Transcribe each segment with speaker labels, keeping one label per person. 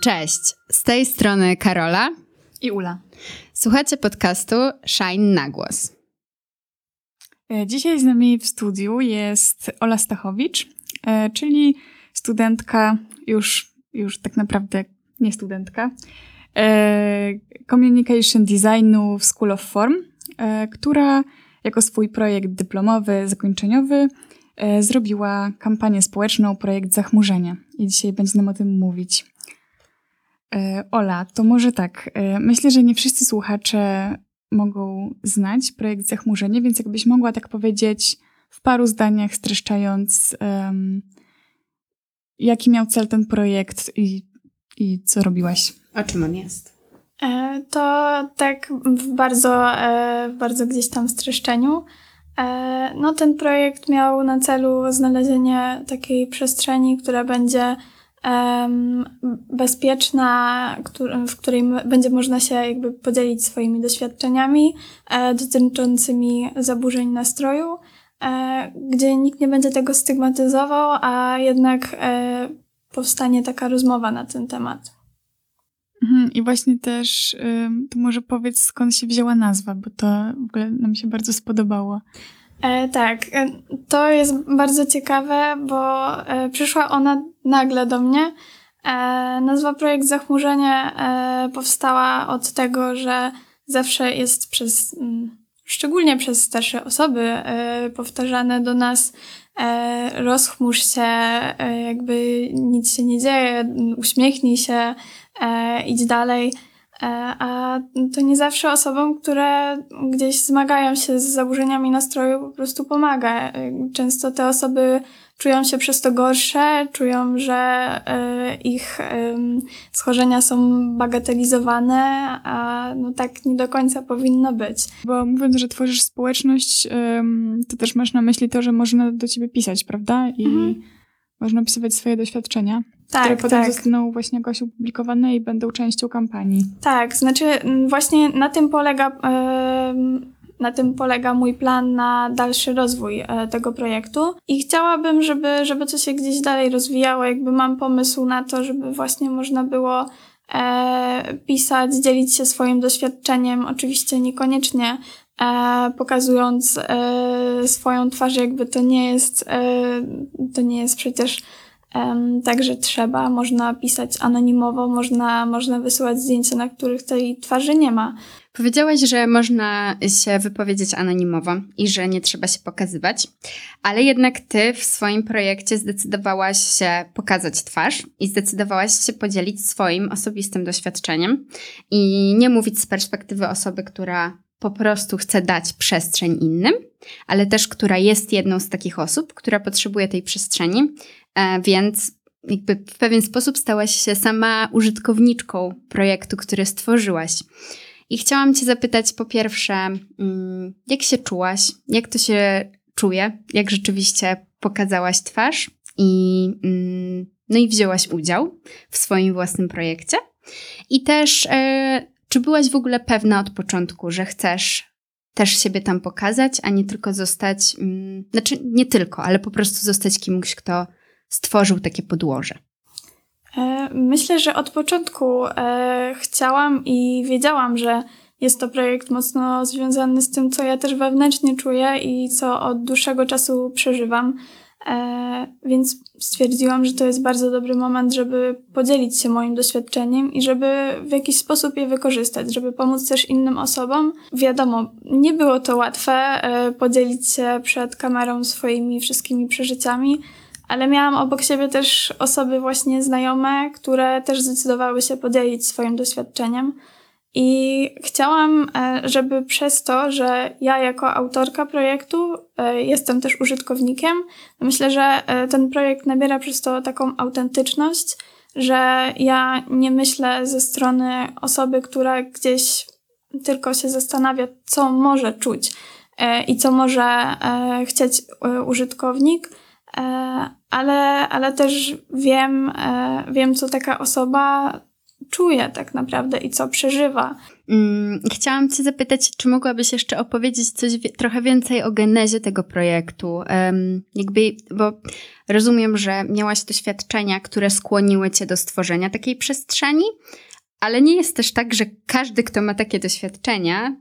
Speaker 1: Cześć, z tej strony Karola
Speaker 2: i Ula.
Speaker 1: Słuchacie podcastu Shine na głos.
Speaker 2: E, dzisiaj z nami w studiu jest Ola Stachowicz, e, czyli studentka, już, już tak naprawdę nie studentka, e, Communication Designu w School of Form, która jako swój projekt dyplomowy, zakończeniowy zrobiła kampanię społeczną, projekt Zachmurzenia. I dzisiaj będzie nam o tym mówić. Ola, to może tak. Myślę, że nie wszyscy słuchacze mogą znać projekt Zachmurzenie, więc jakbyś mogła tak powiedzieć w paru zdaniach streszczając, um, jaki miał cel ten projekt i, i co robiłaś?
Speaker 1: O czym on jest?
Speaker 3: E, to tak w bardzo, e, bardzo gdzieś tam streszczeniu. E, no ten projekt miał na celu znalezienie takiej przestrzeni, która będzie bezpieczna, w której będzie można się jakby podzielić swoimi doświadczeniami e, dotyczącymi zaburzeń nastroju, e, gdzie nikt nie będzie tego stygmatyzował, a jednak e, powstanie taka rozmowa na ten temat.
Speaker 2: Mhm, I właśnie też, to może powiedz skąd się wzięła nazwa, bo to w ogóle nam się bardzo spodobało.
Speaker 3: E, tak, e, to jest bardzo ciekawe, bo e, przyszła ona nagle do mnie. E, nazwa Projekt Zachmurzenie e, powstała od tego, że zawsze jest przez, mm, szczególnie przez starsze osoby, e, powtarzane do nas rozchmurz się, jakby nic się nie dzieje, uśmiechnij się, idź dalej. E, a to nie zawsze osobom, które gdzieś zmagają się z zaburzeniami nastroju, po prostu pomaga. E, często te osoby czują się przez to gorsze, czują, że e, ich schorzenia są bagatelizowane, a no tak nie do końca powinno być.
Speaker 2: Bo mówiąc, że tworzysz społeczność, to też masz na myśli to, że można do ciebie pisać, prawda? I mhm. Można opisywać swoje doświadczenia tak, które potem tak. zostaną właśnie jakoś opublikowane i będą częścią kampanii.
Speaker 3: Tak, znaczy właśnie na tym polega, na tym polega mój plan na dalszy rozwój e, tego projektu i chciałabym, żeby, żeby to się gdzieś dalej rozwijało, jakby mam pomysł na to, żeby właśnie można było e, pisać, dzielić się swoim doświadczeniem, oczywiście niekoniecznie pokazując e, swoją twarz, jakby to nie jest, e, to nie jest przecież Także trzeba, można pisać anonimowo, można, można wysyłać zdjęcia, na których tej twarzy nie ma.
Speaker 1: Powiedziałaś, że można się wypowiedzieć anonimowo i że nie trzeba się pokazywać, ale jednak ty w swoim projekcie zdecydowałaś się pokazać twarz i zdecydowałaś się podzielić swoim osobistym doświadczeniem i nie mówić z perspektywy osoby, która po prostu chce dać przestrzeń innym, ale też która jest jedną z takich osób, która potrzebuje tej przestrzeni, e, więc jakby w pewien sposób stałaś się sama użytkowniczką projektu, który stworzyłaś. I chciałam Cię zapytać po pierwsze, mm, jak się czułaś, jak to się czuje, jak rzeczywiście pokazałaś twarz i, mm, no i wzięłaś udział w swoim własnym projekcie. I też e, czy byłaś w ogóle pewna od początku, że chcesz też siebie tam pokazać, a nie tylko zostać, mm, znaczy nie tylko, ale po prostu zostać kimś, kto stworzył takie podłoże?
Speaker 3: E, myślę, że od początku e, chciałam i wiedziałam, że jest to projekt mocno związany z tym, co ja też wewnętrznie czuję i co od dłuższego czasu przeżywam. E, więc stwierdziłam, że to jest bardzo dobry moment, żeby podzielić się moim doświadczeniem i żeby w jakiś sposób je wykorzystać, żeby pomóc też innym osobom. Wiadomo, nie było to łatwe e, podzielić się przed kamerą swoimi wszystkimi przeżyciami, ale miałam obok siebie też osoby właśnie znajome, które też zdecydowały się podzielić swoim doświadczeniem. I chciałam, e, żeby przez to, że ja jako autorka projektu e, jestem też użytkownikiem, myślę, że e, ten projekt nabiera przez to taką autentyczność, że ja nie myślę ze strony osoby, która gdzieś tylko się zastanawia, co może czuć i co może chcieć użytkownik, ale, ale też wiem, wiem, co taka osoba czuje tak naprawdę i co przeżywa.
Speaker 1: Mm, chciałam Cię zapytać, czy mogłabyś jeszcze opowiedzieć coś trochę więcej o genezie tego projektu? Um, jakby, bo rozumiem, że miałaś doświadczenia, które skłoniły Cię do stworzenia takiej przestrzeni, ale nie jest też tak, że każdy, kto ma takie doświadczenia,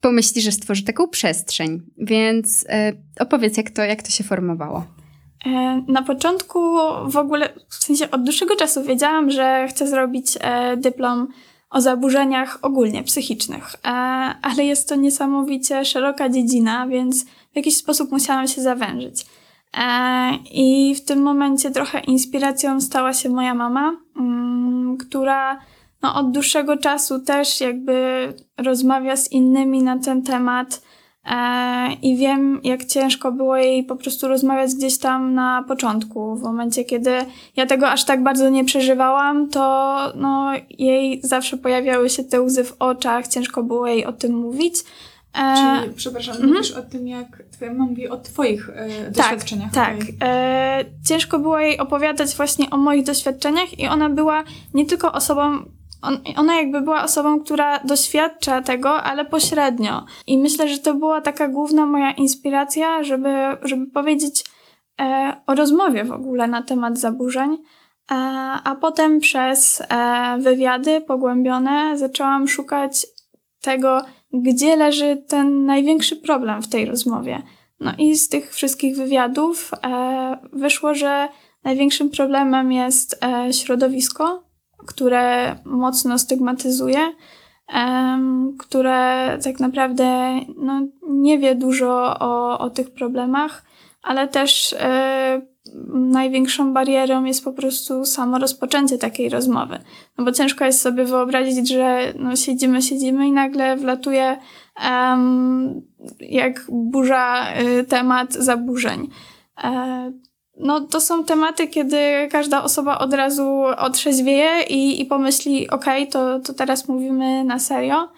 Speaker 1: pomyśli, że stworzy taką przestrzeń. Więc e, opowiedz, jak to, jak to się formowało.
Speaker 3: E, na początku w ogóle, w sensie od dłuższego czasu wiedziałam, że chcę zrobić e, dyplom o zaburzeniach ogólnie psychicznych, e, ale jest to niesamowicie szeroka dziedzina, więc w jakiś sposób musiałam się zawężyć. I w tym momencie trochę inspiracją stała się moja mama, mm, która no, od dłuższego czasu też jakby rozmawia z innymi na ten temat i wiem, jak ciężko było jej po prostu rozmawiać gdzieś tam na początku. W momencie, kiedy ja tego aż tak bardzo nie przeżywałam, to no, jej zawsze pojawiały się te łzy w oczach, ciężko było jej o tym mówić.
Speaker 2: E, Czyli, przepraszam, mm -hmm. mówisz o tym, jak twoja mama mówi o twoich e, tak, doświadczeniach.
Speaker 3: Tak, okay. e, ciężko było jej opowiadać właśnie o moich doświadczeniach i ona była nie tylko osobą, on, ona jakby była osobą, która doświadcza tego, ale pośrednio. I myślę, że to była taka główna moja inspiracja, żeby, żeby powiedzieć e, o rozmowie w ogóle na temat zaburzeń. E, a potem przez e, wywiady pogłębione zaczęłam szukać tego, gdzie leży ten największy problem w tej rozmowie. No i z tych wszystkich wywiadów e, wyszło, że największym problemem jest e, środowisko, które mocno stygmatyzuje, um, które tak naprawdę no, nie wie dużo o, o tych problemach, ale też e, największą barierą jest po prostu samo rozpoczęcie takiej rozmowy. No bo ciężko jest sobie wyobrazić, że no, siedzimy, siedzimy i nagle wlatuje um, jak burza y, temat zaburzeń. No to są tematy, kiedy każda osoba od razu otrzeźwieje i, i pomyśli, okej, okay, to, to teraz mówimy na serio.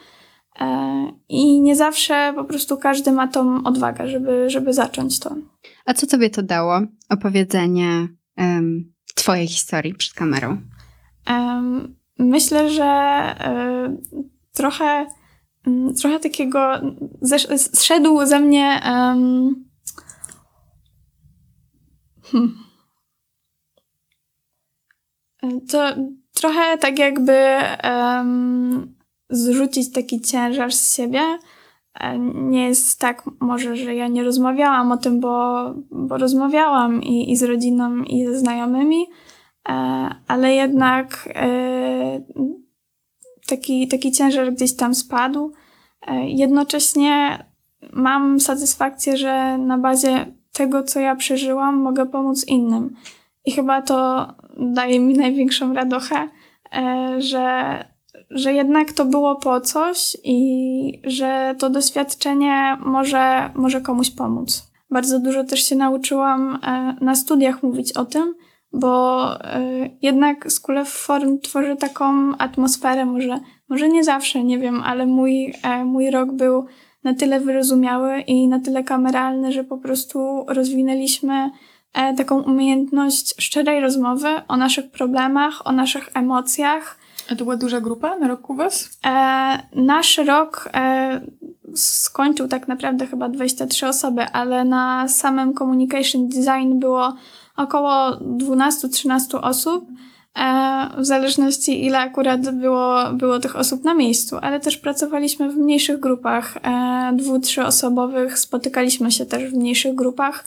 Speaker 3: E, I nie zawsze po prostu każdy ma tą odwagę, żeby, żeby zacząć to.
Speaker 1: A co tobie to dało, opowiedzenie um, twojej historii przed kamerą?
Speaker 3: Um, myślę, że um, trochę, trochę takiego zszedł ze mnie Hmm. To trochę tak jakby um, zrzucić taki ciężar z siebie. E, nie jest tak może, że ja nie rozmawiałam o tym, bo, bo rozmawiałam i, i z rodziną, i ze znajomymi, e, ale jednak e, taki, taki ciężar gdzieś tam spadł. Jednocześnie mam satysfakcję, że na bazie tego, co ja przeżyłam, mogę pomóc innym. I chyba to daje mi największą radochę, e, że, że jednak to było po coś i że to doświadczenie może, może komuś pomóc. Bardzo dużo też się nauczyłam e, na studiach mówić o tym, bo e, jednak School of Form tworzy taką atmosferę, może, może nie zawsze, nie wiem, ale mój, mój rok był na tyle wyrozumiały i na tyle kameralny, że po prostu rozwinęliśmy e, taką umiejętność szczerej rozmowy o naszych problemach, o naszych emocjach.
Speaker 2: A to była duża grupa na roku was?
Speaker 3: E, nasz rok e, skończył tak naprawdę chyba 23 osoby, ale na samym communication design było około 12-13 osób. E, w zależności ile akurat było, było tych osób na miejscu, ale też pracowaliśmy w mniejszych grupach, e, dwu, trzyosobowych, spotykaliśmy się też w mniejszych grupach.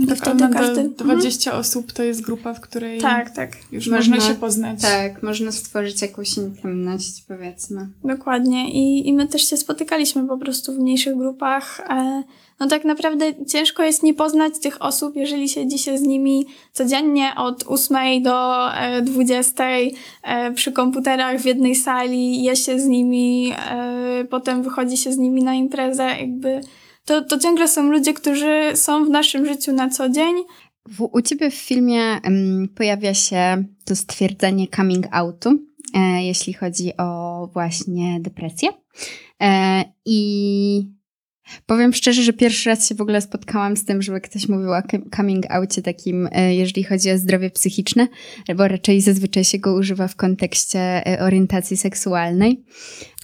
Speaker 2: To tak, wtedy każdy... 20 mhm. osób to jest grupa, w której
Speaker 3: tak, tak.
Speaker 2: już można, można, się poznać.
Speaker 1: Tak, można stworzyć jakąś intymność, powiedzmy.
Speaker 3: Dokładnie. I, I my też się spotykaliśmy po prostu w mniejszych grupach. E, no tak naprawdę ciężko jest nie poznać tych osób, jeżeli siedzi się z nimi codziennie od 8 do 20 e, e, przy komputerach w jednej sali, je się z nimi, potem wychodzi się z nimi na imprezę, jakby to, to ciągle są ludzie, którzy są w naszym życiu na co dzień.
Speaker 1: W, u ciebie w filmie um, pojawia się to stwierdzenie coming outu, e, jeśli chodzi o właśnie depresję. E, I Powiem szczerze, że pierwszy raz się w ogóle spotkałam z tym, żeby ktoś mówił o coming outie takim, e, jeżeli chodzi o zdrowie psychiczne, bo raczej zazwyczaj się go używa w kontekście e, orientacji seksualnej.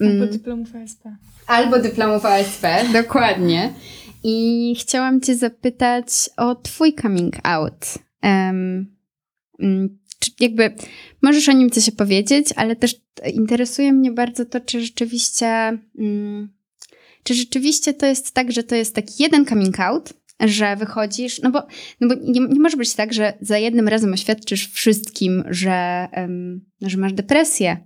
Speaker 2: Albo mm. dyplomów ASP.
Speaker 1: Albo dyplomów ASP, dokładnie. I chciałam Cię zapytać o Twój coming out. Um, jakby możesz o nim coś opowiedzieć, ale też interesuje mnie bardzo to, czy rzeczywiście. Um, czy rzeczywiście to jest tak, że to jest taki jeden coming out, że wychodzisz, no bo, no bo nie, nie może być tak, że za jednym razem oświadczysz wszystkim, że, um, że masz depresję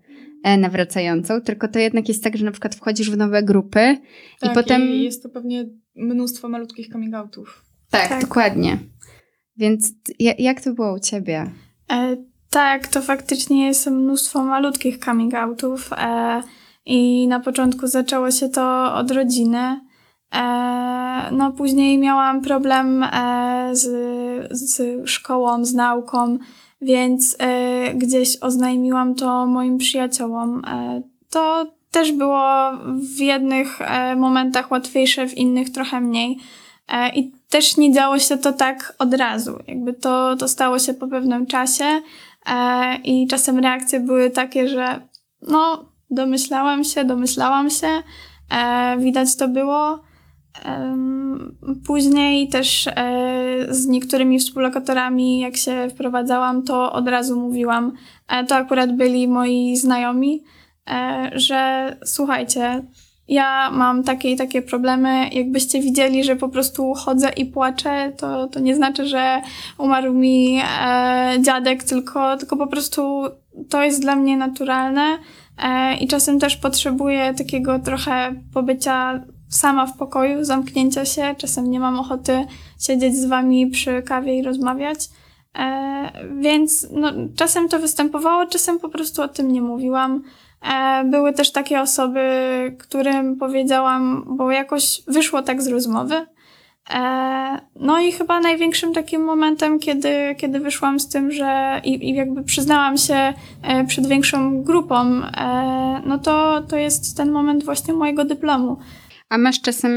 Speaker 1: e, nawracającą, tylko to jednak jest tak, że na przykład wchodzisz w nowe grupy
Speaker 2: tak,
Speaker 1: i potem...
Speaker 2: I jest to pewnie mnóstwo malutkich coming outów.
Speaker 1: Tak, tak. dokładnie. Więc jak to było u ciebie?
Speaker 3: E, tak, to faktycznie jest mnóstwo malutkich coming outów. E, i na początku zaczęło się to od rodziny. E, no, później miałam problem e, z, z szkołą, z nauką, więc e, gdzieś oznajmiłam to moim przyjaciołom. To też było w jednych momentach łatwiejsze, w innych trochę mniej. I też nie działo się to tak od razu. Jakby to, to stało się po pewnym czasie i czasem reakcje były takie, że no, Domyślałam się, domyślałam się. E, widać to było. E, później też e, z niektórymi współlokatorami, jak się wprowadzałam, to od razu mówiłam. E, to akurat byli moi znajomi, e, że słuchajcie, ja mam takie i takie problemy. Jakbyście widzieli, że po prostu chodzę i płaczę, to, to nie znaczy, że umarł mi e, dziadek, tylko, tylko po prostu to jest dla mnie naturalne. E, I czasem też potrzebuję takiego trochę pobycia sama w pokoju, zamknięcia się. Czasem nie mam ochoty siedzieć z wami przy kawie i rozmawiać. E, więc no, czasem to występowało, czasem po prostu o tym nie mówiłam. E, były też takie osoby, którym powiedziałam, bo jakoś wyszło tak z rozmowy, no i chyba największym takim momentem, kiedy, kiedy wyszłam z tym, że i, i jakby przyznałam się e, przed większą grupą, e, no to, to jest ten moment właśnie mojego dyplomu.
Speaker 1: A masz czasem,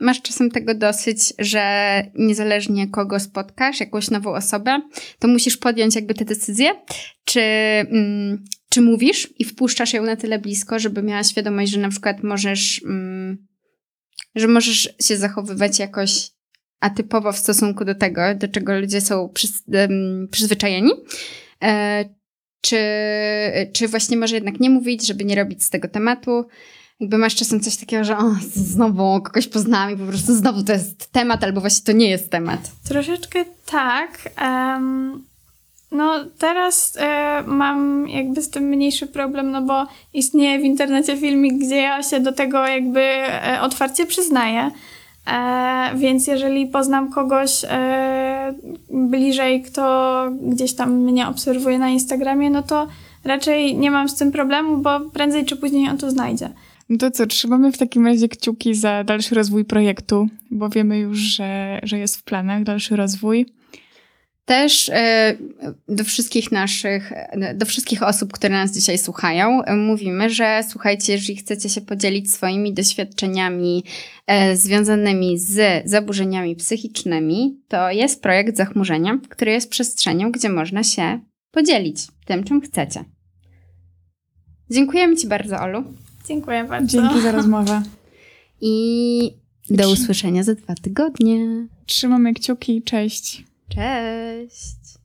Speaker 1: masz czasem tego dosyć, że niezależnie kogo spotkasz, jakąś nową osobę, to musisz podjąć jakby tę decyzję, czy, mm, czy mówisz i wpuszczasz ją na tyle blisko, żeby miała świadomość, że na przykład możesz... Mm, że możesz się zachowywać jakoś atypowo w stosunku do tego, do czego ludzie są przyz, przyzwyczajeni. E, czy, czy właśnie może jednak nie mówić, żeby nie robić z tego tematu? Jakby masz czasem coś takiego, że o, znowu kogoś poznałam i po prostu znowu to jest temat, albo właśnie to nie jest temat.
Speaker 3: Troszeczkę tak. Um, no teraz e, mam jakby z tym mniejszy problem, no bo istnieje w internecie filmik, gdzie ja się do tego jakby e, otwarcie przyznaję. E, więc jeżeli poznam kogoś e, bliżej, kto gdzieś tam mnie obserwuje na Instagramie, no to raczej nie mam z tym problemu, bo prędzej czy później on to znajdzie.
Speaker 2: No to co, trzymamy w takim razie kciuki za dalszy rozwój projektu, bo wiemy już, że, że jest w planach dalszy rozwój.
Speaker 1: Też e, do wszystkich naszych, do wszystkich osób, które nas dzisiaj słuchają, mówimy, że słuchajcie, jeżeli chcecie się podzielić swoimi doświadczeniami e, związanymi z zaburzeniami psychicznymi, to jest projekt Zachmurzenia, który jest przestrzenią, gdzie można się podzielić tym, czym chcecie. Dziękujemy Ci bardzo, Olu.
Speaker 3: Dziękuję bardzo.
Speaker 2: Dzięki za rozmowę.
Speaker 1: I do usłyszenia za dwa tygodnie.
Speaker 2: Trzymamy kciuki. Cześć.
Speaker 1: Cześć!